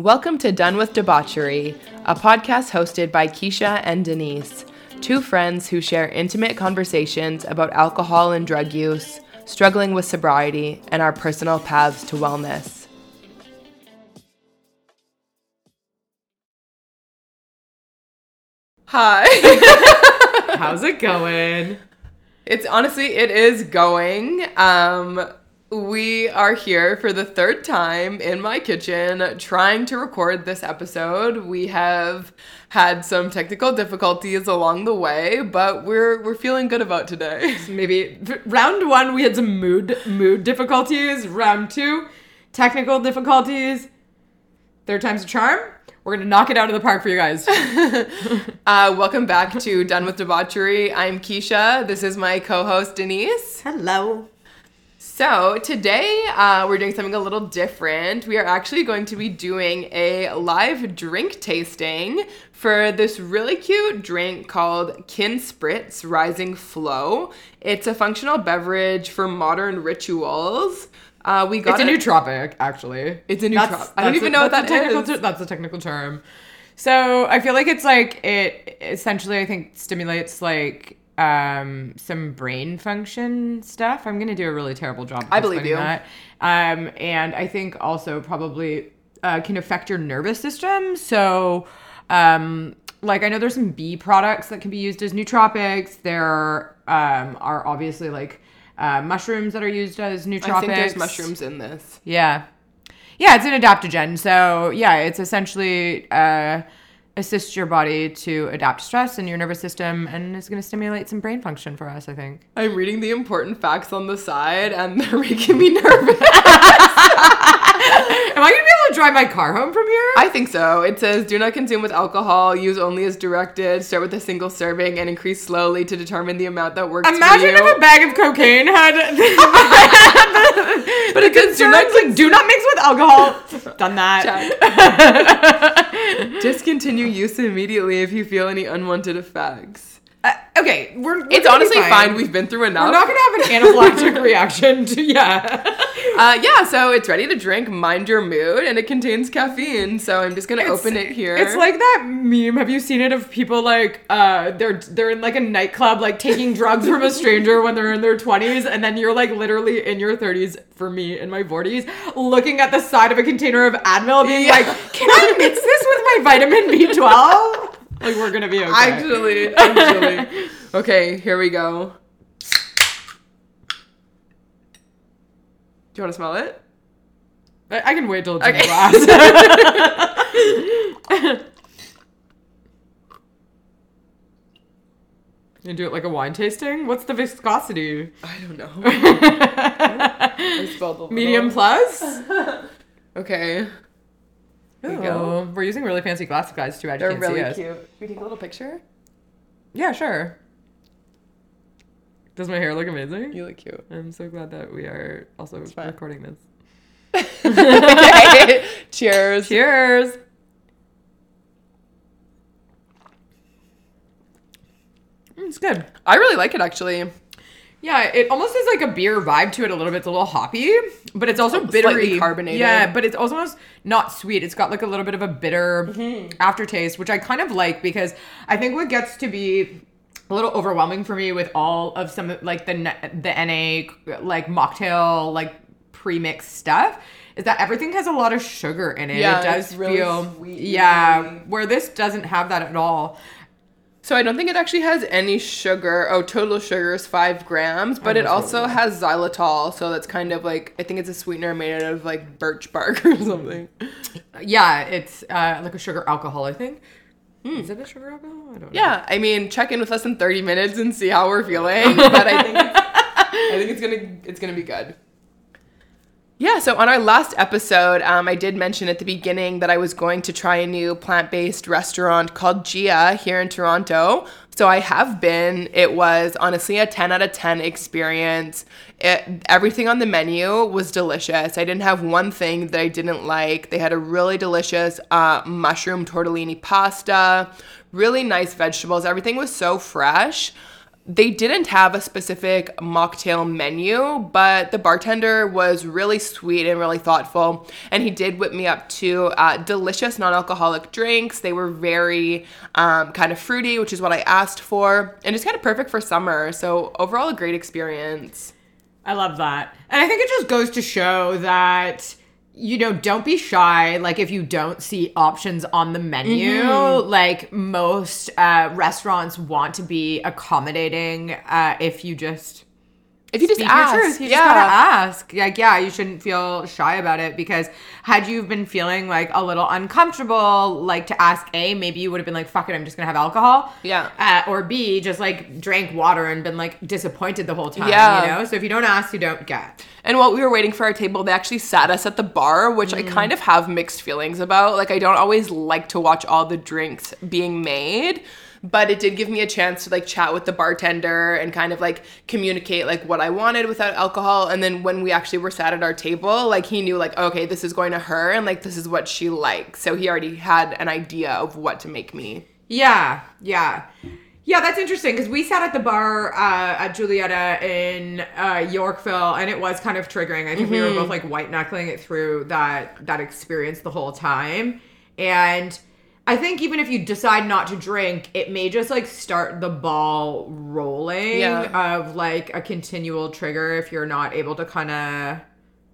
Welcome to Done with Debauchery, a podcast hosted by Keisha and Denise, two friends who share intimate conversations about alcohol and drug use, struggling with sobriety, and our personal paths to wellness. Hi. How's it going? It's honestly, it is going. Um, we are here for the third time in my kitchen trying to record this episode. We have had some technical difficulties along the way, but we're we're feeling good about today. Maybe round one we had some mood mood difficulties. Round two, technical difficulties. Third time's a charm. We're gonna knock it out of the park for you guys. uh, welcome back to Done with Debauchery. I'm Keisha. This is my co-host Denise. Hello. So, today uh, we're doing something a little different. We are actually going to be doing a live drink tasting for this really cute drink called Kin Spritz Rising Flow. It's a functional beverage for modern rituals. Uh, we got it's a nootropic, actually. It's a nootropic. I don't even a, know what that is. Ter- that's a technical term. So I feel like it's like it essentially I think stimulates like um, some brain function stuff. I'm gonna do a really terrible job. I believe you. That. Um, and I think also probably uh, can affect your nervous system. So, um, like I know there's some bee products that can be used as nootropics. There um, are obviously like uh, mushrooms that are used as nootropics. I think there's mushrooms in this. Yeah, yeah, it's an adaptogen. So yeah, it's essentially. Uh, assist your body to adapt stress in your nervous system and is going to stimulate some brain function for us, I think. I'm reading the important facts on the side and they're making me nervous. Am I going to be able to drive my car home from here? I think so. It says do not consume with alcohol, use only as directed, start with a single serving, and increase slowly to determine the amount that works Imagine if a bag of cocaine had. but it says do not, like, do not mix with alcohol. Done that. Discontinue use immediately if you feel any unwanted effects. Uh, okay, we're, we're it's honestly fine. fine. We've been through enough. We're not gonna have an anaphylactic reaction to yeah. Uh, yeah, so it's ready to drink. Mind your mood, and it contains caffeine. So I'm just gonna it's, open it here. It's like that meme. Have you seen it of people like uh, they're they're in like a nightclub, like taking drugs from a stranger when they're in their 20s, and then you're like literally in your 30s. For me, in my 40s, looking at the side of a container of Advil, being yeah. like, "Can I mix this with my vitamin B12?" like we're gonna be okay. Actually, actually. okay, here we go. You want to smell it? I, I can wait till it's okay. in the glass. you do it like a wine tasting? What's the viscosity? I don't know. I spelled Medium plus? okay. There you go. Oh, we're using really fancy glasses, guys, too bad They're really see us. cute. We take a little picture? Yeah, sure. Does my hair look amazing? You look cute. I'm so glad that we are also recording this. okay. Cheers. Cheers. Mm, it's good. I really like it actually. Yeah, it almost has like a beer vibe to it a little bit. It's a little hoppy, but it's also bittery, carbonated. Yeah, but it's almost not sweet. It's got like a little bit of a bitter mm-hmm. aftertaste, which I kind of like because I think what gets to be a little overwhelming for me with all of some like the the NA like mocktail like pre-mix stuff is that everything has a lot of sugar in it. Yeah, it does really feel sweet yeah, where this doesn't have that at all. So I don't think it actually has any sugar. Oh, total sugar is five grams, but it also has xylitol, so that's kind of like I think it's a sweetener made out of like birch bark or something. Yeah, it's uh, like a sugar alcohol, I think. Hmm. Is it a sugar alcohol? I don't know. Yeah, I mean, check in with us in thirty minutes and see how we're feeling. but I think I think it's gonna it's gonna be good. Yeah, so on our last episode, um, I did mention at the beginning that I was going to try a new plant based restaurant called Gia here in Toronto. So I have been. It was honestly a 10 out of 10 experience. It, everything on the menu was delicious. I didn't have one thing that I didn't like. They had a really delicious uh, mushroom tortellini pasta, really nice vegetables. Everything was so fresh they didn't have a specific mocktail menu, but the bartender was really sweet and really thoughtful. And he did whip me up to uh, delicious non alcoholic drinks. They were very um, kind of fruity, which is what I asked for, and it's kind of perfect for summer. So, overall, a great experience. I love that. And I think it just goes to show that you know, don't be shy. Like, if you don't see options on the menu, mm-hmm. like most uh, restaurants want to be accommodating. Uh, if you just if you just ask, truth, you yeah. just gotta ask. Like, yeah, you shouldn't feel shy about it because had you been feeling like a little uncomfortable, like to ask A, maybe you would have been like, "Fuck it, I'm just gonna have alcohol." Yeah. Uh, or B, just like drank water and been like disappointed the whole time. Yeah. You know. So if you don't ask, you don't get. And while we were waiting for our table, they actually sat us at the bar, which mm. I kind of have mixed feelings about. Like, I don't always like to watch all the drinks being made but it did give me a chance to like chat with the bartender and kind of like communicate like what I wanted without alcohol. And then when we actually were sat at our table, like he knew like, okay, this is going to her and like this is what she likes. So he already had an idea of what to make me. Yeah, yeah. Yeah, that's interesting because we sat at the bar uh, at Julietta in uh, Yorkville, and it was kind of triggering. I think mm-hmm. we were mm-hmm. both like white knuckling it through that that experience the whole time, and I think even if you decide not to drink, it may just like start the ball rolling yeah. of like a continual trigger if you're not able to kind of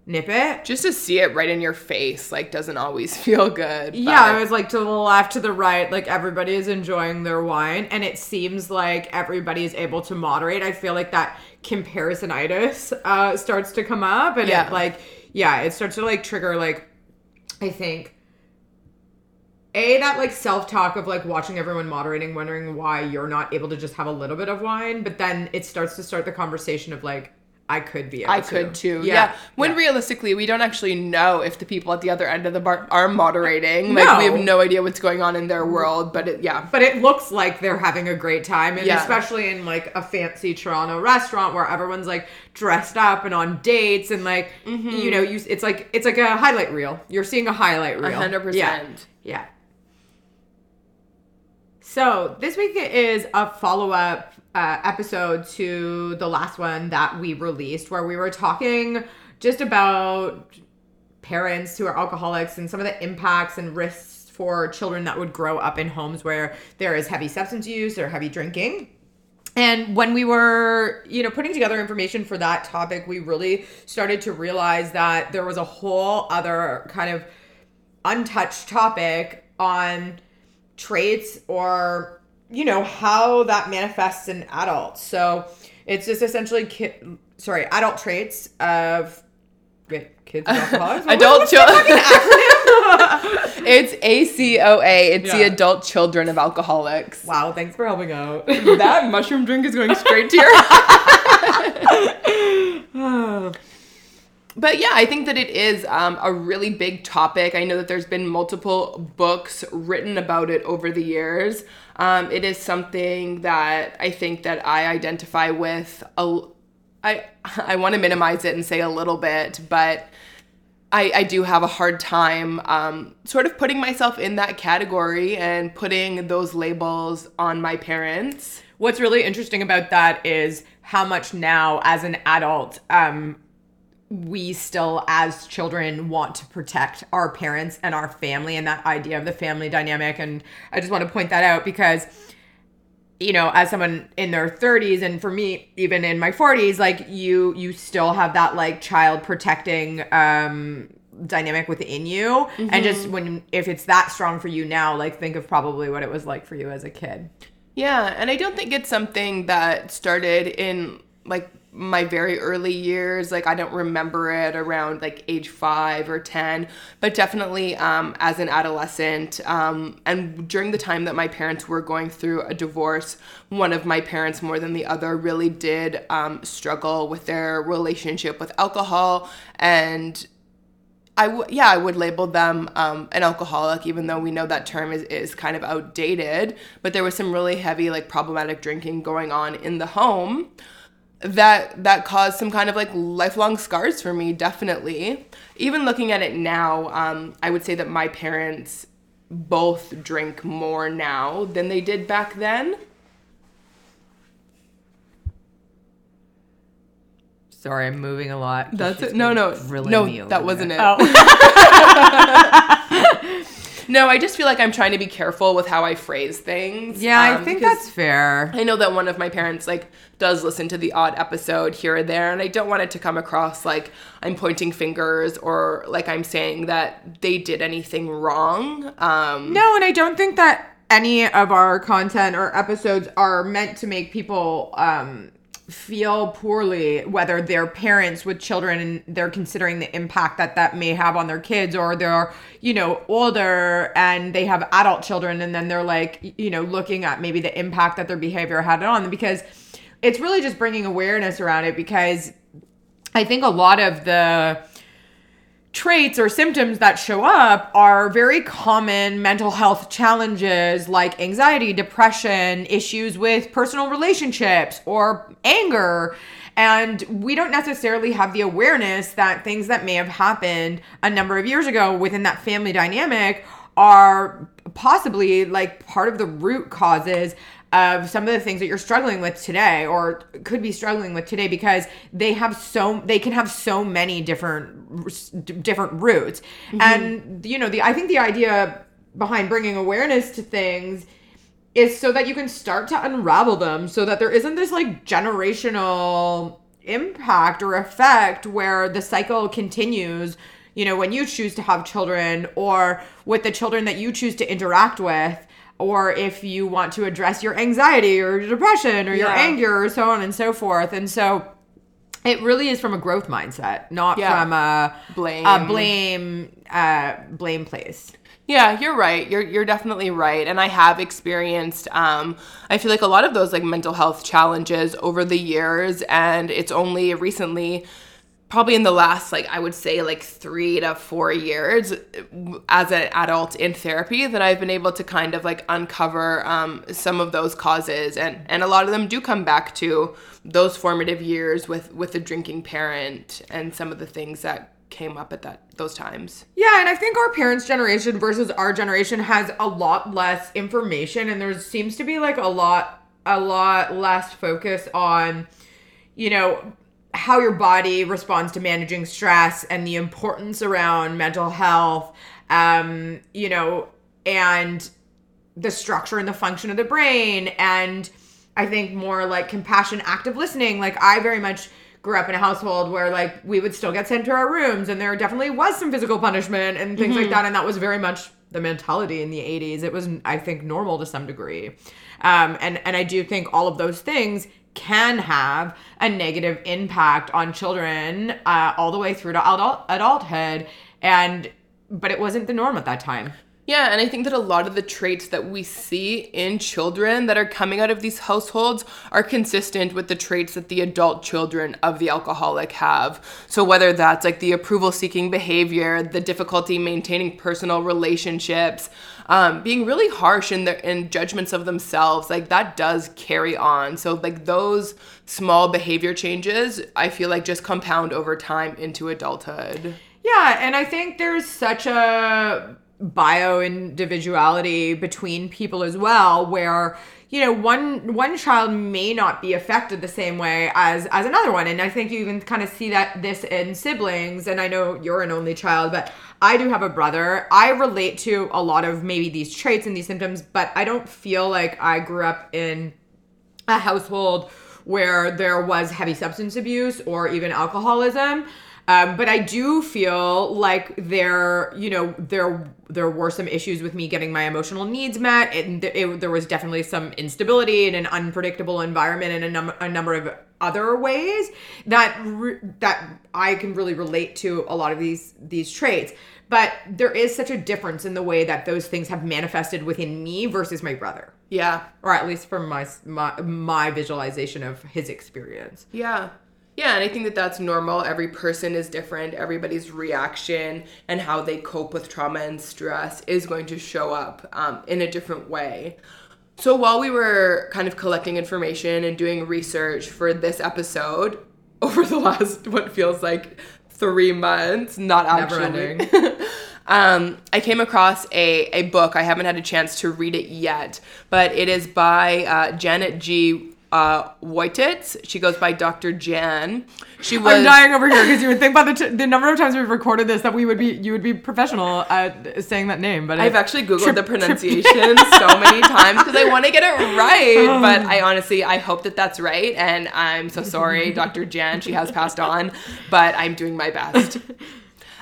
nip it. Just to see it right in your face, like, doesn't always feel good. But... Yeah, it was like to the left, to the right, like everybody is enjoying their wine, and it seems like everybody is able to moderate. I feel like that comparisonitis uh, starts to come up, and yeah. it like, yeah, it starts to like trigger like, I think a that like self-talk of like watching everyone moderating wondering why you're not able to just have a little bit of wine but then it starts to start the conversation of like I could be. I could too. Yeah. yeah. When yeah. realistically, we don't actually know if the people at the other end of the bar are moderating. Like no. we have no idea what's going on in their world. But it, yeah. But it looks like they're having a great time, and yeah. especially in like a fancy Toronto restaurant where everyone's like dressed up and on dates and like mm-hmm. you know you it's like it's like a highlight reel. You're seeing a highlight reel. hundred percent. Yeah. So this week is a follow up uh, episode to the last one that we released, where we were talking just about parents who are alcoholics and some of the impacts and risks for children that would grow up in homes where there is heavy substance use or heavy drinking. And when we were, you know, putting together information for that topic, we really started to realize that there was a whole other kind of untouched topic on traits or you know how that manifests in adults so it's just essentially ki- sorry adult traits of wait, kids adult children it's ACOA. It's yeah. the adult children of alcoholics. Wow, thanks for helping out. that mushroom drink is going straight to your but yeah, I think that it is um, a really big topic. I know that there's been multiple books written about it over the years. Um, it is something that I think that I identify with. A, I I want to minimize it and say a little bit, but I, I do have a hard time um, sort of putting myself in that category and putting those labels on my parents. What's really interesting about that is how much now, as an adult, um, we still as children want to protect our parents and our family and that idea of the family dynamic. And i just want to point that out because you know as someone in their 30s and for me even in my 40s like you you still have that like child protecting um dynamic within you. Mm-hmm. and just when if it's that strong for you now like think of probably what it was like for you as a kid. Yeah and i don't think it's something that started in like my very early years like i don't remember it around like age five or ten but definitely um, as an adolescent um, and during the time that my parents were going through a divorce one of my parents more than the other really did um, struggle with their relationship with alcohol and I w- yeah, I would label them um, an alcoholic, even though we know that term is, is kind of outdated. But there was some really heavy, like problematic drinking going on in the home that that caused some kind of like lifelong scars for me definitely. Even looking at it now um, i would say that my parents both drink more now than they did back then. Sorry i'm moving a lot. That's it. No no. really no that wasn't it, it. Oh. No, I just feel like I'm trying to be careful with how I phrase things. yeah, I um, think that's fair. I know that one of my parents like does listen to the odd episode here or there, and I don't want it to come across like I'm pointing fingers or like I'm saying that they did anything wrong. Um, No, and I don't think that any of our content or episodes are meant to make people um, feel poorly, whether they're parents with children and they're considering the impact that that may have on their kids, or they're, you know, older and they have adult children and then they're like, you know, looking at maybe the impact that their behavior had on them because it's really just bringing awareness around it because I think a lot of the traits or symptoms that show up are very common mental health challenges like anxiety, depression, issues with personal relationships, or anger. And we don't necessarily have the awareness that things that may have happened a number of years ago within that family dynamic are possibly like part of the root causes of some of the things that you're struggling with today or could be struggling with today because they have so they can have so many different different roots mm-hmm. and you know the i think the idea behind bringing awareness to things is so that you can start to unravel them so that there isn't this like generational impact or effect where the cycle continues you know when you choose to have children or with the children that you choose to interact with or if you want to address your anxiety or your depression or your anger or so on and so forth and so it really is from a growth mindset not Yeah. from a Blame. a blame uh blame place Yeah, you're right. You're you're definitely right. And I have experienced um I feel like a lot of those like mental health challenges over the years and it's only recently probably in the last like I would say like 3 to 4 years as an adult in therapy that I've been able to kind of like uncover um some of those causes and and a lot of them do come back to those formative years with with a drinking parent and some of the things that came up at that those times. Yeah, and I think our parents' generation versus our generation has a lot less information and there seems to be like a lot a lot less focus on you know how your body responds to managing stress and the importance around mental health um you know and the structure and the function of the brain. And i think more like compassion active listening. Like i very much grew up in a household where like we would still get sent to our rooms and there definitely was some physical punishment and things like that. And that was very much the mentality in the 80s it was i think normal to some degree. Um, and and i do think all of those things can have a negative impact on children uh, all the way through to adult adulthood. And but it wasn't the norm at that time Yeah, and I think that a lot of the traits that we see in children that are coming out of these households are consistent with the traits that the adult children of the alcoholic have. So, whether that's like the approval seeking behavior, the difficulty maintaining personal relationships, um, being really harsh in their in judgments of themselves, like that does carry on. So, like those small behavior changes, I feel like just compound over time into adulthood. Yeah, and I think there's such a bio individuality between people as well where you know one one child may not be affected the same way as as another one and i think you even kind of see that this in siblings and i know you're an only child but i do have a brother i relate to a lot of maybe these traits and these symptoms but i don't feel like i grew up in a household where there was heavy substance abuse or even alcoholism. Um, but I do feel like there, you know, there there were some issues with me getting my emotional needs met, and th- it, there was definitely some instability in an unpredictable environment in a, num- a number of other ways that re- that I can really relate to a lot of these these traits. But there is such a difference in the way that those things have manifested within me versus my brother Yeah. or at least from my my, my visualization of his experience. Yeah. Yeah, and I think that that's normal. Every person is different. Everybody's reaction and how they cope with trauma and stress is going to show up um, in a different way. So while we were kind of collecting information and doing research for this episode over the last what feels like three months, not actually. um, I came across a, a book. I haven't had a chance to read it yet, but it is by uh, Janet G. uh, Woititz. She goes by Dr. Jan. She was I'm dying over here because you would think by the, t- the number of times we've recorded this that we would be you would be professional at saying that name. But I've it- actually googled Trip- the pronunciation so many times because I want to get it right. But I honestly, I hope that that's right, and I'm so sorry, Dr. Jan. She has passed on, but I'm doing my best.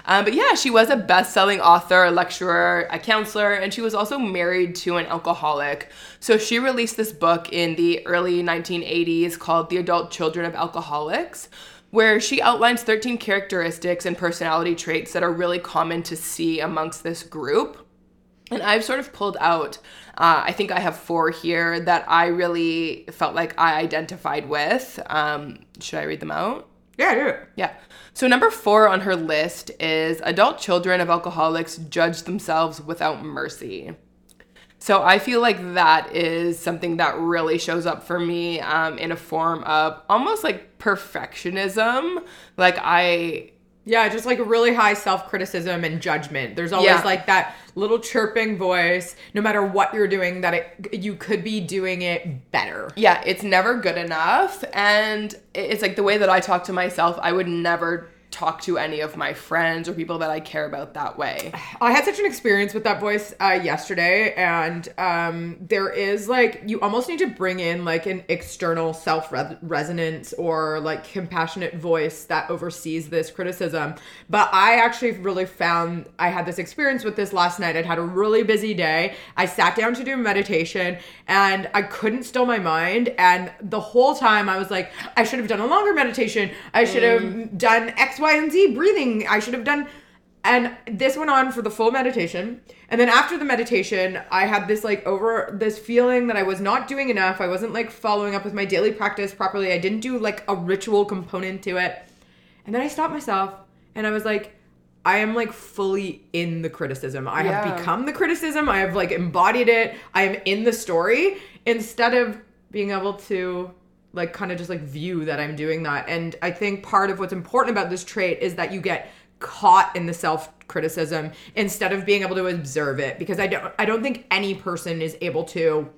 Um, but yeah, she was a best-selling author, a lecturer, a counselor, and she was also married to an alcoholic. So she released this book in the early 1980s called "The Adult Children of Alcoholics." Where she outlines 13 characteristics and personality traits that are really common to see amongst this group. And I've sort of pulled out, uh, I think I have four here that I really felt like I identified with. Um, should I read them out? Yeah. Yeah. So, number four on her list is adult children of alcoholics judge themselves without mercy. So, I feel like that is something that really shows up for me um, in a form of almost like perfectionism. Like, I Yeah, just like really high self criticism and judgment. There's always Yeah. like that little chirping voice, no matter what you're doing, that it you could be doing it better. yeah, it's never good enough. And it's like the way that I talk to myself, I would never talk to any of my friends or people that I care about that way. I had such an experience with that voice uh, yesterday, and um, there is like you almost need to bring in like an external self resonance or like compassionate voice that oversees this criticism. But I actually really found I had this experience with this last night. I'd had a really busy day. I sat down to do meditation, and I couldn't still my mind. And the whole time I was like, I should have done a longer meditation. I should have done X, Y, and Z breathing. I should have done. And this went on for the full meditation. And then after the meditation, I had this like over this feeling that I was not doing enough. I wasn't like following up with my daily practice properly. I didn't do like a ritual component to it. And then I stopped myself and I was like, I am like fully in the criticism. I have become the criticism. I have like embodied it. I am in the story instead of being able to like kind of just like view that I'm doing that. And I think part of what's important about this trait is that you get caught in the self criticism instead of being able to observe it because I don't I don't think any person is able to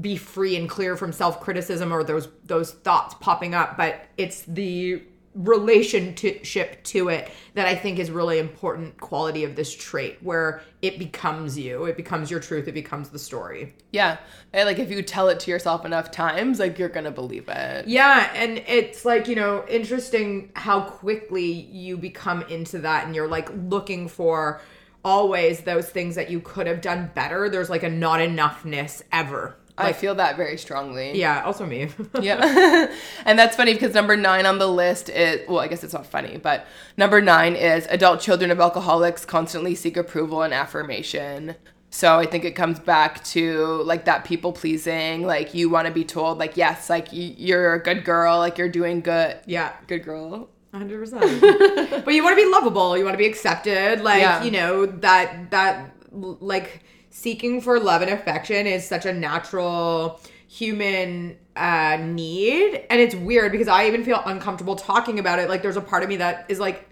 be free and clear from self criticism or those those thoughts popping up, but it's the relationship to it that I think is really important quality of this trait where it becomes you, it becomes your truth, it becomes the story. Yeah. And like if you tell it to yourself enough times, like you're going to believe it. Yeah, and it's like, you know, interesting how quickly you become into that and you're like looking for always those things that you could have done better. There's like a not enoughness ever. I feel that very strongly. Yeah, also me. Yeah. and that's funny because number nine on the list is, well, I guess it's not funny, but number nine is adult children of alcoholics constantly seek approval and affirmation. So I think it comes back to like that people pleasing, like you want to be told, like, yes, like you're a good girl, like you're doing good. yeah. Good girl. 100%. but you want to be lovable, you want to be accepted, like, Yeah. you know, that that like seeking for love and affection is such a natural human uh need and it's weird because I even feel uncomfortable talking about it. Like there's a part of me that is like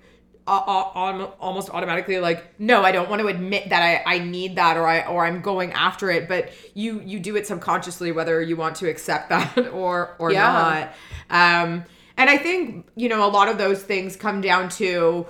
uh, uh, um, almost automatically like no i don't want to admit that I, I need that or i or i'm going after it but you you do it subconsciously whether you want to accept that or or Yeah. not um and i think you know a lot of those things come down to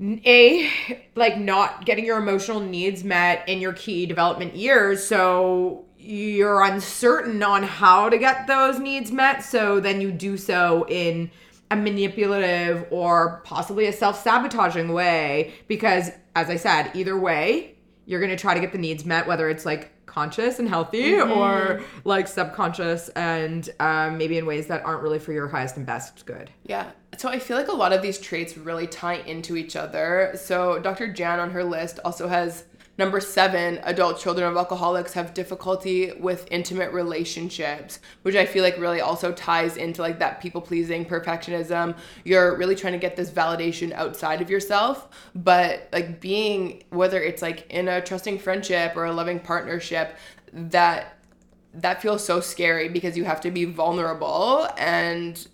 a like not getting your emotional needs met in your key development years so you're uncertain on how to get those needs met so then you do so in a manipulative or possibly a self-sabotaging way because as i said either way you're going to try to get the needs met whether it's like conscious and healthy or like subconscious and um, maybe in ways that aren't really for your highest and best good Yeah. So I feel like a lot of these traits really tie into each other. So Dr. Jan on her list also has number seven adult children of alcoholics have difficulty with intimate relationships, which I feel like really also ties into like that people pleasing perfectionism. You're really trying to get this validation outside of yourself, but like being, whether it's like in a trusting friendship or a loving partnership, that that feels so scary because you have to be vulnerable and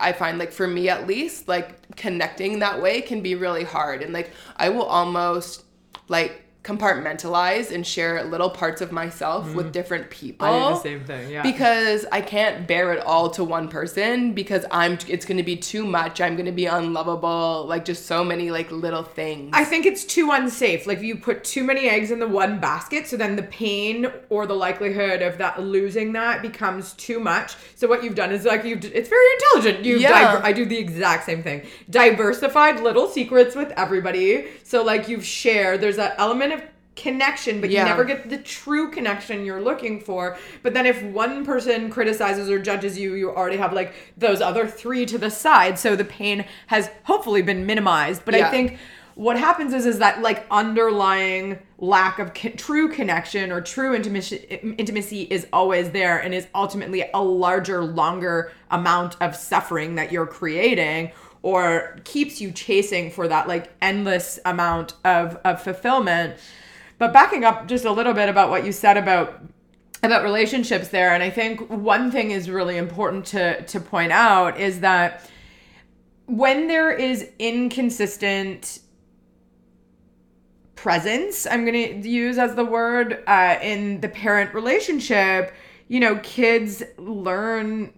I find like for me at least, like connecting that way can be really hard. And like I will almost like compartmentalize and share little parts of myself with different people. Mm. I do the same thing. Yeah. Because I can't bear it all to one person because I'm it's going to be too much. I'm going to be unlovable, like just so many like little things. I think it's too unsafe. Like you put too many eggs in the one basket, so then the pain or the likelihood of that losing that becomes too much. So what you've done is like you've it's very intelligent. You Yeah. diver- I do the exact same thing. Diversified little secrets with everybody. So like you've shared. There's that element connection, but Yeah. you never get the true connection you're looking for. But then if one person criticizes or judges you, you already have like those other three to the side. So the pain has hopefully been minimized. But I think what happens is is that like underlying lack of co- true connection or true intimacy intimacy is always there and is ultimately a larger longer amount of suffering that you're creating or keeps you chasing for that like endless amount of of fulfillment but backing up just a little bit about what you said about about relationships there and i think one thing is really important to to point out is that when there is inconsistent presence i'm going to use as the word uh, in the parent relationship you know kids learn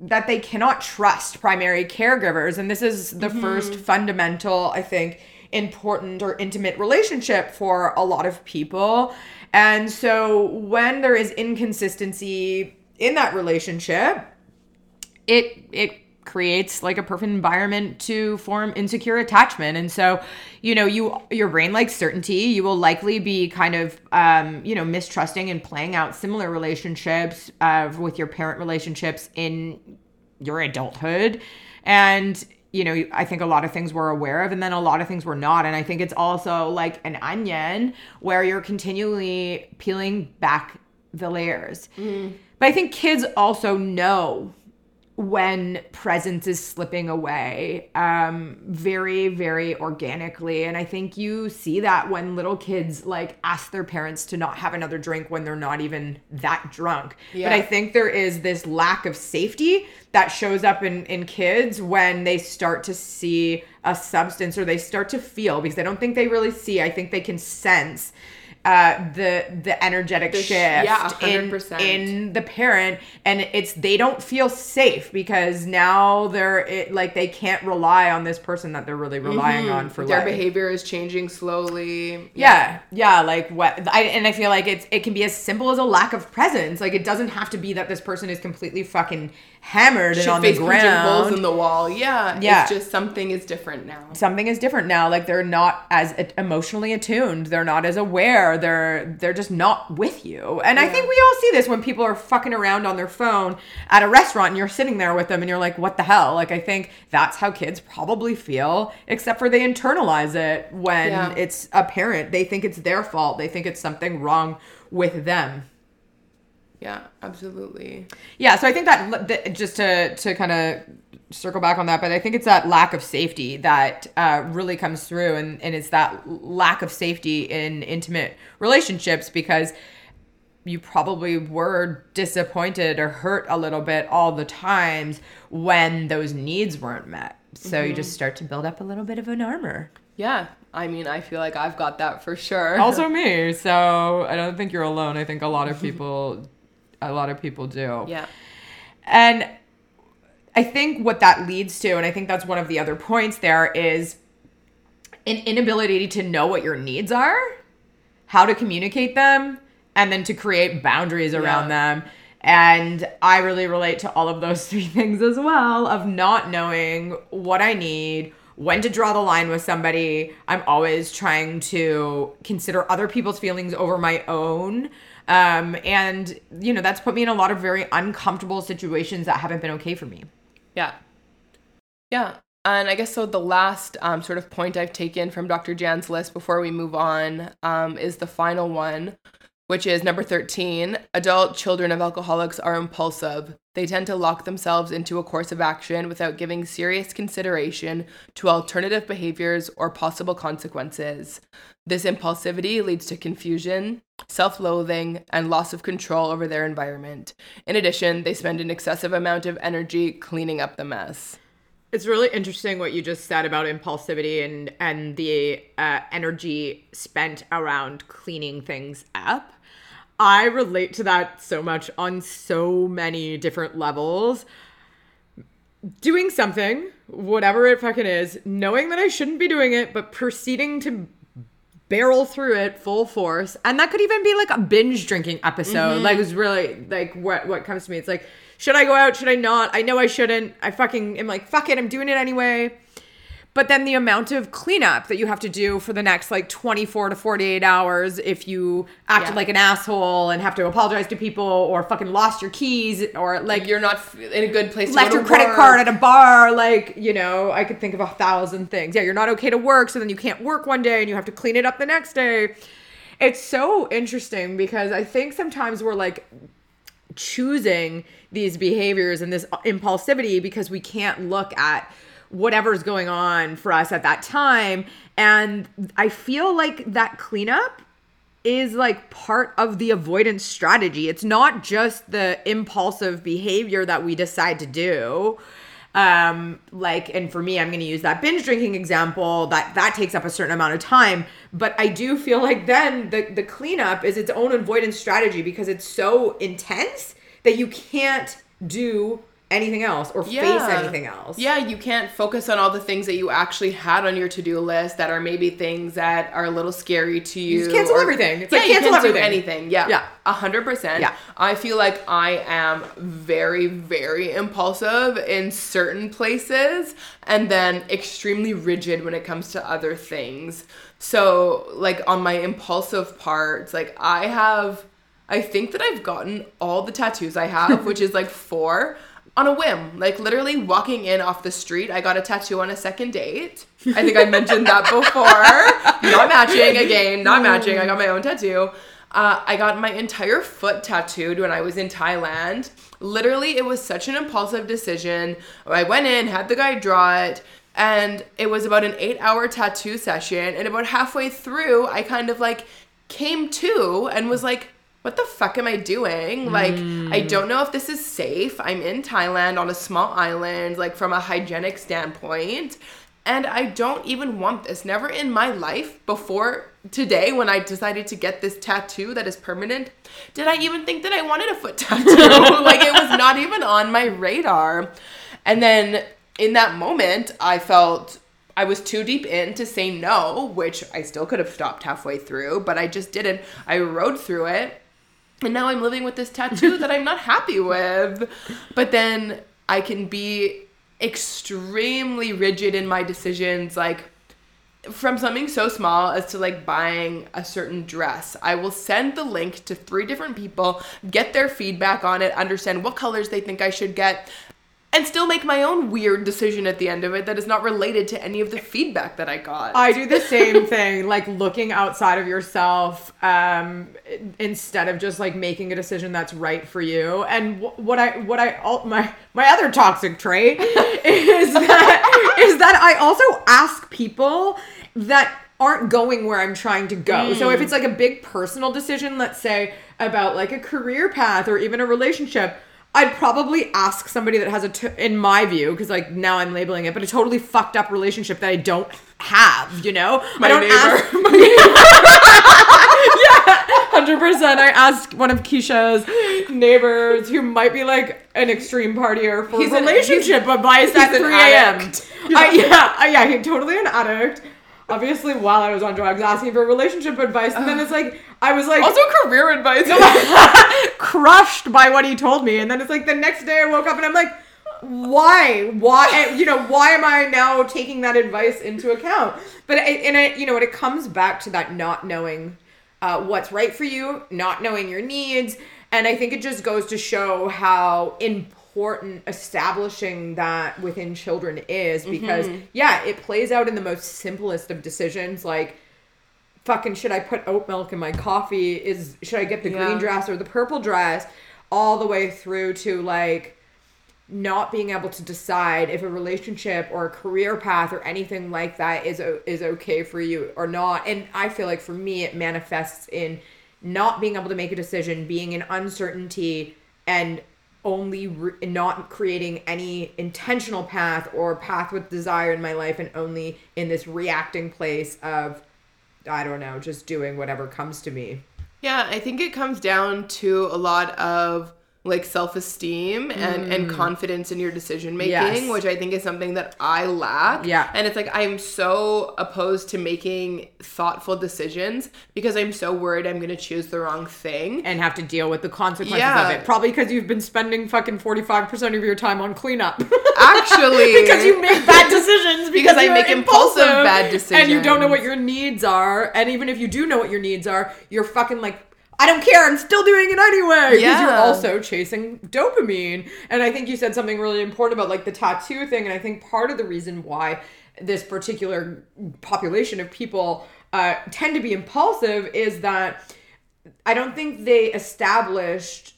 that they cannot trust primary caregivers and this is the first fundamental i think important or intimate relationship for a lot of people. And so when there is inconsistency in that relationship it it creates like a perfect environment to form insecure attachment. And so you know you your brain likes certainty. You will likely be kind of um you know mistrusting and playing out similar relationships uh, with your parent relationships in your adulthood. And you know i think a lot of things we're aware of and then a lot of things we're not. And i think it's also like an onion where you're continually peeling back the layers. Mm. But i think kids also know when presence is slipping away um very very organically. And i think you see that when little kids like ask their parents to not have another drink when they're not even that drunk. Yeah. but i think there is this lack of safety that shows up in in kids when they start to see a substance or they start to feel because i don't think they really see. I think they can sense uh, the the energetic The sh- shift yeah, in 100%. in the parent and it's they don't feel safe because now they're it, like they can't rely on this person that they're really relying on for Mm-hmm. Their life. behavior is changing slowly. Yeah, yeah, like what I and I feel like it's it can be as simple as a lack of presence. Like it doesn't have to be that this person is completely fucking hammered and Should on the face punching holes in the wall. Yeah. Yeah. It's just something is different now. Something is different now. Like they're not as emotionally attuned. They're not as aware. They're they're just not with you. And I think we all see this when people are fucking around on their phone at a restaurant and you're sitting there with them and you're like, what the hell? Like I think that's how kids probably feel, except for they internalize it when Yeah. it's a parent. They think it's their fault. They think it's something wrong with them. Yeah, absolutely. Yeah, so I think that, that just to to kind of circle back on that, but I think it's that lack of safety that uh, really comes through, and and it's that lack of safety in intimate relationships because you probably were disappointed or hurt a little bit all the times when those needs weren't met. So you just start to build up a little bit of an armor. Yeah. I mean, I feel like I've got that for sure. Also me. So I don't think you're alone. I think a lot of people a lot of people do. yeah. And I think what that leads to, and I think that's one of the other points there, is an inability to know what your needs are, how to communicate them, and then to create boundaries around Yeah. them. And I really relate to all of those three things as well of not knowing what I need, when to draw the line with somebody. I'm always trying to consider other people's feelings over my own. Um, and, you know, that's put me in a lot of very uncomfortable situations that haven't been okay for me. Yeah. Yeah. And I guess so. The last um, sort of point I've taken from Dr. Jan's list before we move on um, is the final one, which is number 13. Adult children of alcoholics are impulsive. They tend to lock themselves into a course of action without giving serious consideration to alternative behaviors or possible consequences. This impulsivity leads to confusion, self loathing, and loss of control over their environment. In addition, they spend an excessive amount of energy cleaning up the mess. It's really interesting what you just said about impulsivity and and the uh, energy spent around cleaning things up. I relate to that so much on so many different levels. Doing something, whatever it fucking is, knowing that I shouldn't be doing it, but proceeding to barrel through it full force. And that could even be like a binge drinking episode. Mm-hmm. Like it's really like what what comes to me. It's like, should I go out? Should I not? I know I shouldn't. I fucking am like, fuck it, I'm doing it anyway. But then the amount of cleanup that you have to do for the next like 24 to 48 hours if you acted Yeah. like an asshole and have to apologize to people or fucking lost your keys or like You're not in a good place. to left your credit work. card at a bar like you know i could think of a thousand things yeah you're not okay to work so then you can't work one day and you have to clean it up the next day it's so interesting because i think sometimes we're like choosing these behaviors and this impulsivity because we can't look at whatever's going on for us at that time and i feel like that cleanup is like part of the avoidance strategy. It's not just the impulsive behavior that we decide to do. Um, like, and for me, I'm going to use that binge drinking example. That that takes up a certain amount of time, but I do feel like then the the cleanup is its own avoidance strategy because it's so intense that you can't do anything else or face anything else. Yeah, you can't focus on all the things that you actually had on your to-do list that are maybe things that are a little scary to you. just cancel everything. It's yeah, like you cancel can't do everything. anything. Yeah, Yeah. a hundred percent. Yeah. I feel like I am very, very impulsive in certain places, and then extremely rigid when it comes to other things. So, like on my impulsive parts, like I have. I think that I've gotten all the tattoos I have, which is like four, on a whim. Like literally walking in off the street, I got a tattoo on a second date. I think I mentioned that before. Not matching again, not matching. I got my own tattoo. Uh, I got my entire foot tattooed when I was in Thailand. Literally, it was such an impulsive decision. I went in, had the guy draw it, and it was about an eight hour tattoo session. And about halfway through, I kind of like came to and was like, what the fuck am I doing? Like, I mm. don't know if this is safe. I'm in Thailand on a small island, like from a hygienic standpoint. And I don't even want this. Never in my life before today, when I decided to get this tattoo that is permanent, did I even think that I wanted a foot tattoo. like, it was not even on my radar. And then in that moment, I felt I was too deep in to say no, which I still could have stopped halfway through, but I just didn't. I rode through it. And now I'm living with this tattoo that I'm not happy with. But then I can be extremely rigid in my decisions, like from something so small as to like buying a certain dress. I will send the link to three different people, get their feedback on it, understand what colors they think I should get, and still make my own weird decision at the end of it that is not related to any of the feedback that I got. I do the same thing, like looking outside of yourself um, instead of just like making a decision that's right for you. And wh- what I, what I, all, my, my other toxic trait is that is that I also ask people that aren't going where I'm trying to go. So if it's like a big personal decision, let's say about like a career path or even a relationship. I'd probably ask somebody that has a, t- in my view, because like now I'm labeling it, but a totally fucked up relationship that I don't have, you know? my I don't neighbor. ask hundred percent. I asked one of Keisha's neighbors who might be like an extreme partier for He's an- relationship advice at an three a.m. addict. I- Yeah, I- yeah, he's totally an addict. Obviously, while I was on drugs, asking for relationship advice, and then it's like I was like also career advice. crushed by what he told me, and then it's like the next day I woke up and I'm like, why, why, you know, why am I now taking that advice into account? But it, and it, you know, it comes back to that not knowing uh, what's right for you, not knowing your needs, and I think it just goes to show how important establishing that within children is mm-hmm. because yeah, it plays out in the most simplest of decisions, like fucking should I put oat milk in my coffee? Is should I get the Yeah. green dress or the purple dress? All the way through to like not being able to decide if a relationship or a career path or anything like that is is okay for you or not. And I feel like for me it manifests in not being able to make a decision, being in uncertainty and only re- not creating any intentional path or path with desire in my life and only in this reacting place of I don't know, just doing whatever comes to me. Yeah, I think it comes down to a lot of like self-esteem and and mm. confidence in your decision making Yes. which i think is something that i lack Yeah. and it's like i'm so opposed to making thoughtful decisions because i'm so worried i'm going to choose the wrong thing And have to deal with the consequences Yeah. of it. Probably because you've been spending fucking 45% of your time on cleanup. actually because you make bad decisions because, Because I make impulsive bad decisions. and you don't know what your needs are and even if you do know what your needs are you're fucking like I don't care. I'm still doing it anyway because you're also chasing dopamine. And I think you said something really important about like the tattoo thing. And I think part of the reason why this particular population of people uh, tend to be impulsive is that I don't think they established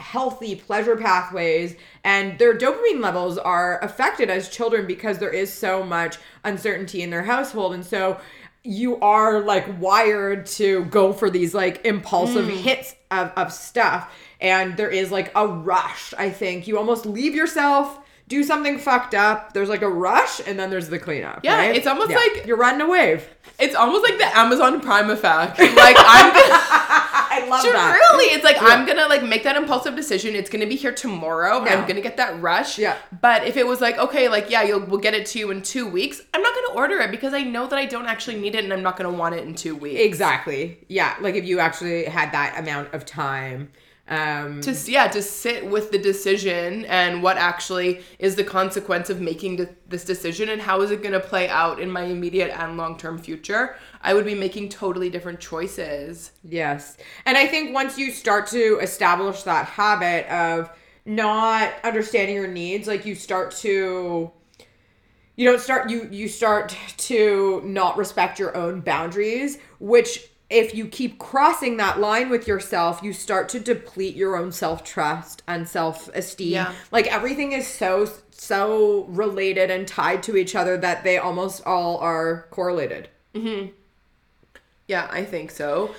healthy pleasure pathways and their dopamine levels are affected as children because there is so much uncertainty in their household and so you are like wired to go for these like impulsive mm. hits of, of stuff. And there is like a rush i think. You almost leave yourself do something fucked up. There's like a rush and then there's the cleanup Yeah, right? it's almost like- you're riding a wave. It's almost like the amazon prime effect. Like i'm love that Truly, it's like I'm gonna like make that impulsive decision. It's gonna be here tomorrow. Yeah. I'm gonna get that rush. Yeah. But if it was like, okay, like yeah, you'll we'll get it to you in two weeks, I'm not gonna order it because I know that I don't actually need it and I'm not gonna want it in two weeks. Exactly. Yeah. Like if you actually had that amount of time. Um, to yeah to sit with the decision and what actually is the consequence of making th- this decision and how is it going to play out in my immediate and long-term future i would be making totally different choices yes. And I think once you start to establish that habit of not understanding your needs, like you start to you don't start you you start to not respect your own boundaries, which if you keep crossing that line with yourself, you start to deplete your own self-trust and self-esteem. Yeah. Like everything is so so related and tied to each other that they almost all are correlated. Mhm. Yeah, I think so.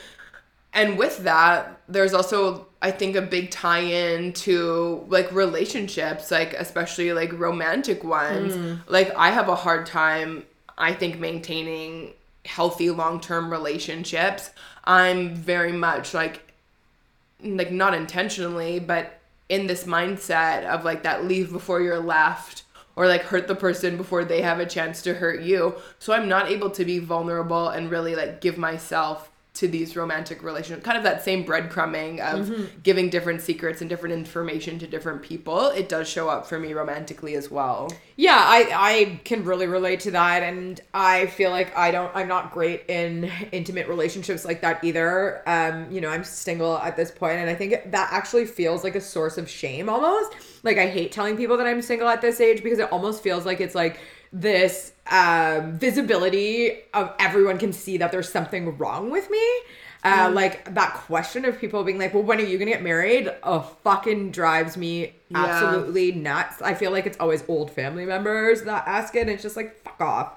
And with that, there's also I think a big tie-in to like relationships, like especially like romantic ones. Like I have a hard time I think maintaining healthy long-term relationships. I'm very much like like not intentionally, but in this mindset of like that leave before you're left or like hurt the person before they have a chance to hurt you. So I'm not able to be vulnerable and really like give myself to these romantic relationships. Kind of that same breadcrumbing of giving different secrets and different information to different people. It does show up for me romantically as well. Yeah, I I can really relate to that and I feel like I don't I'm not great in intimate relationships like that either. Um, you know, I'm single at this point and I think that actually feels like a source of shame almost. Like I hate telling people that I'm single at this age because it almost feels like it's like this um visibility of everyone can see that there's something wrong with me. Uh, like that question of people being like, "Well, when are you gonna get married?" Oh, fucking drives me Yeah. absolutely nuts. I feel like it's always old family members that ask it, and it's just like, fuck off.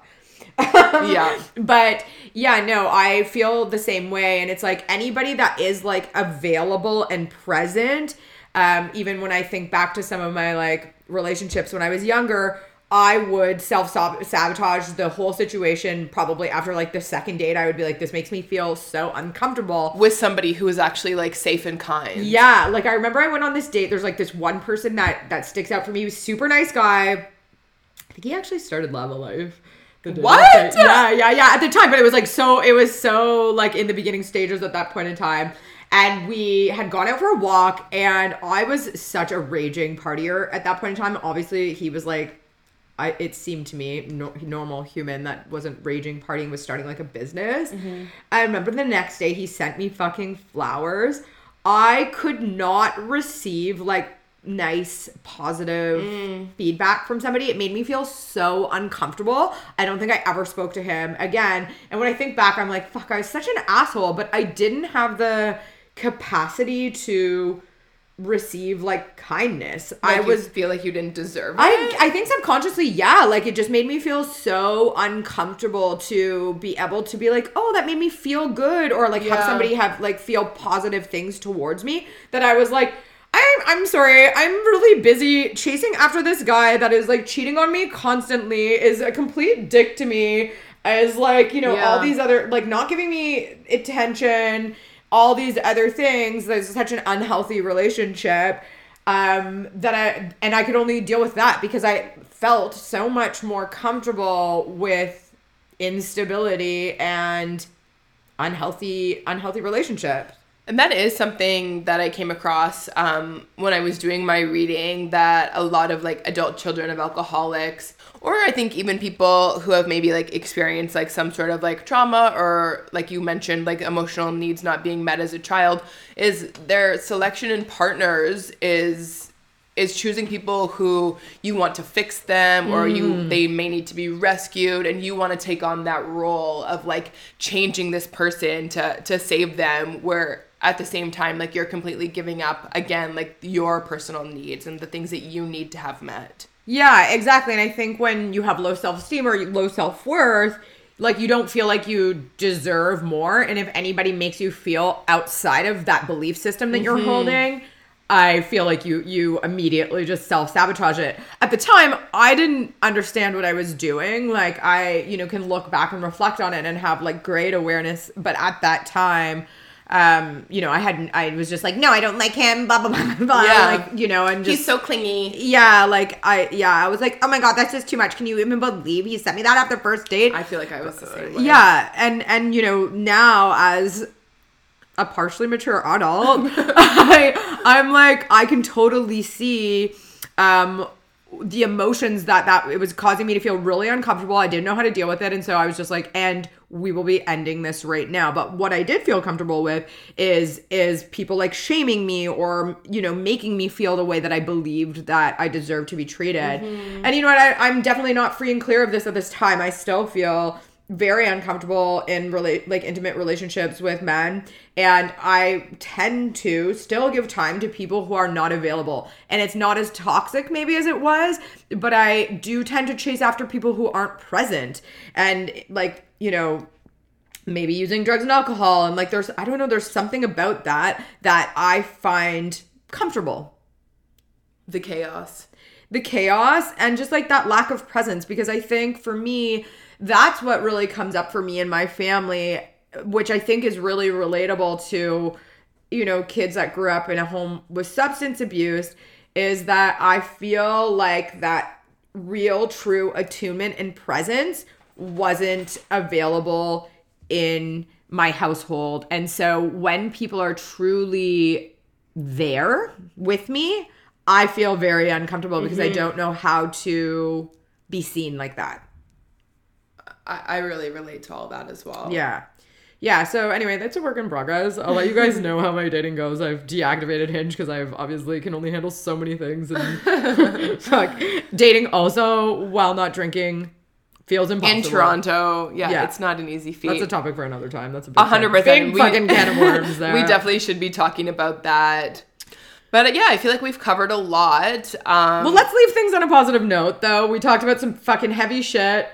Yeah. But yeah, no, I feel the same way. And it's like anybody that is like available and present, um, even when I think back to some of my like relationships when I was younger, I would self sabotage the whole situation probably after like the second date. I would be like, this makes me feel so uncomfortable. With somebody who is actually like safe and kind. Yeah, like I remember I went on this date. There's like this one person that that sticks out for me. He was super nice guy. I think he actually started Lavalife. What? Yeah, yeah, yeah. At the time, but it was like so. It was so like in the beginning stages at that point in time. And we had gone out for a walk, and I was such a raging partier at that point in time. Obviously, he was like I, it seemed to me no, normal human that wasn't raging partying was starting like a business. Mm-hmm. I remember the next day he sent me fucking flowers. I could not receive like nice positive mm. feedback from somebody. It made me feel so uncomfortable. I don't think i ever spoke to him again. And when i think back i'm like fuck i was such an asshole but i didn't have the capacity to receive like kindness Like i you was feel like you didn't deserve it. I I think subconsciously, yeah, like it just made me feel so uncomfortable to be able to be like, oh, that made me feel good, or like have somebody have like feel positive things towards me that I was like. I'm, I'm sorry. I'm really busy chasing after this guy that is like cheating on me constantly, is a complete dick to me, is like, you know, all these other like not giving me attention, all these other things. There's such an unhealthy relationship. Um, that I and I could only deal with that because I felt so much more comfortable with instability and unhealthy unhealthy relationships. And that is something that I came across um, when I was doing my reading that a lot of like adult children of alcoholics, or I think even people who have maybe like experienced like some sort of like trauma or like you mentioned, like emotional needs not being met as a child, is their selection in partners is is choosing people who you want to fix them or you mm. they may need to be rescued and you want to take on that role of like changing this person to to save them where at the same time like you're completely giving up again like your personal needs and the things that you need to have met Yeah, exactly. And I think when you have low self esteem or low self worth, like you don't feel like you deserve more. And if anybody makes you feel outside of that belief system that you're mm-hmm. holding, I feel like you you immediately just self sabotage it. At the time, I didn't understand what I was doing. Like I, you know, can look back and reflect on it and have like great awareness. But at that time, um, you know, I hadn't. I was just like, no, I don't like him. Blah blah blah blah. Yeah. Like you know, and just he's so clingy yeah, like I yeah, I was like, oh my god, that's just too much. Can you even believe he sent me that after first date? i feel like i was the same way yeah, and and you know now as a partially mature adult, I I'm like I can totally see um the emotions that that it was causing me to feel really uncomfortable. I didn't know how to deal with it, and so I was just like, and we will be ending this right now. But what I did feel comfortable with is is people like shaming me or you know making me feel the way that I believed that I deserved to be treated. Mm-hmm. And you know what? I, I'm definitely not free and clear of this at this time. I still feel very uncomfortable in relate like intimate relationships with men and i tend to still give time to people who are not available. And it's not as toxic maybe as it was but i do tend to chase after people who aren't present. And like you know maybe using drugs and alcohol and like there's i don't know there's something about that that i find comfortable. The chaos. The chaos and just like that lack of presence because I think for me that's what really comes up for me and my family which I think is really relatable to you know kids that grew up in a home with substance abuse is that I feel like that real true attunement and presence wasn't available in my household and so when people are truly there with me, I feel very uncomfortable because I mm-hmm. don't know how to be seen like that. I, I really relate to all that as well Yeah. Yeah, so anyway, that's a work in progress. I'll let you guys know how my dating goes. I've deactivated Hinge because I've obviously can only handle so many things. And fuck, dating also while not drinking feels impossible. in toronto yeah, Yeah. it's not an easy feat That's a topic for another time. That's a big hundred can- percent. big We- fucking can of worms there. we definitely should be talking about that. But uh, yeah, I feel like we've covered a lot. Um, Well, let's leave things on a positive note, though. We talked about some fucking heavy shit.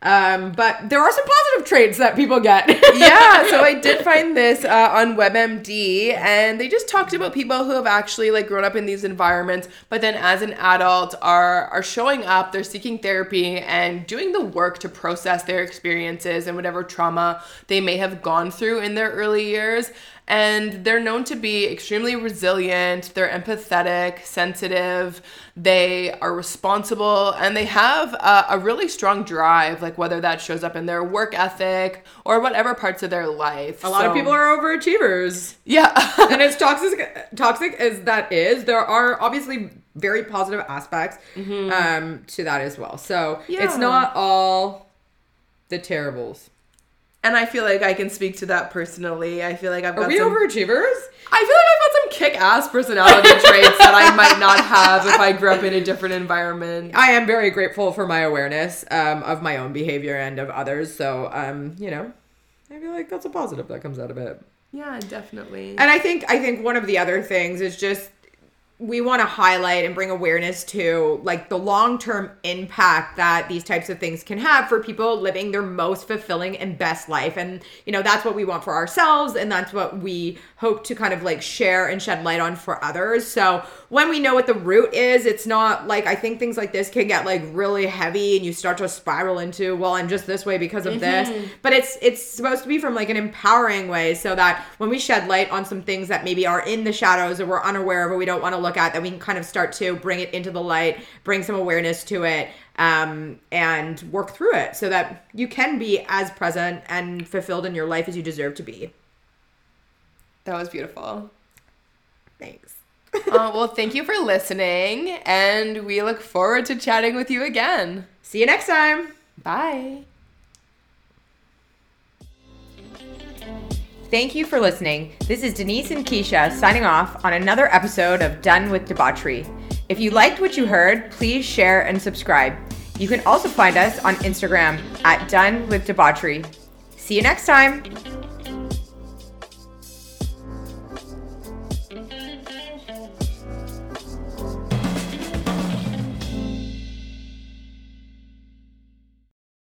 Um, but there are some positive traits that people get. yeah, so I did find this uh, on WebMD, and they just talked about people who have actually like grown up in these environments, but then as an adult are are showing up, they're seeking therapy and doing the work to process their experiences and whatever trauma they may have gone through in their early years. And they're known to be extremely resilient, they're empathetic, sensitive, they are responsible, and they have a, a really strong drive, like whether that shows up in their work ethic or whatever parts of their life. a lot of people are overachievers. Yeah. and as toxic toxic as that is, there are obviously very positive aspects um, to that as well. So Yeah. it's not all the terribles. And I feel like I can speak to that personally. I feel like I've got Are we some, overachievers? I feel like I've got some kick-ass personality traits that I might not have if I grew up in a different environment. I am very grateful for my awareness um, of my own behavior and of others. So, um, you know, I feel like that's a positive that comes out of it. Yeah, definitely. And I think I think one of the other things is just we want to highlight and bring awareness to like the long-term impact that these types of things can have for people living their most fulfilling and best life. And you know that's what we want for ourselves and that's what we hope to kind of like share and shed light on for others. So when we know what the root is it's not like i think things like this can get like really heavy and you start to spiral into well i'm just this way because of this. Mm-hmm. But it's it's supposed to be from like an empowering way so that when we shed light on some things that maybe are in the shadows or we're unaware of or we don't want to look at that we can kind of start to bring it into the light bring some awareness to it um, and work through it so that you can be as present and fulfilled in your life as you deserve to be That was beautiful. thanks uh, well, thank you for listening, and we look forward to chatting with you again. see you next time Bye. Thank you for listening. This is Denise and Keisha signing off on another episode of Done with Debauchery. If you liked what you heard, please share and subscribe. You can also find us on Instagram at Done with Debauchery. See you next time.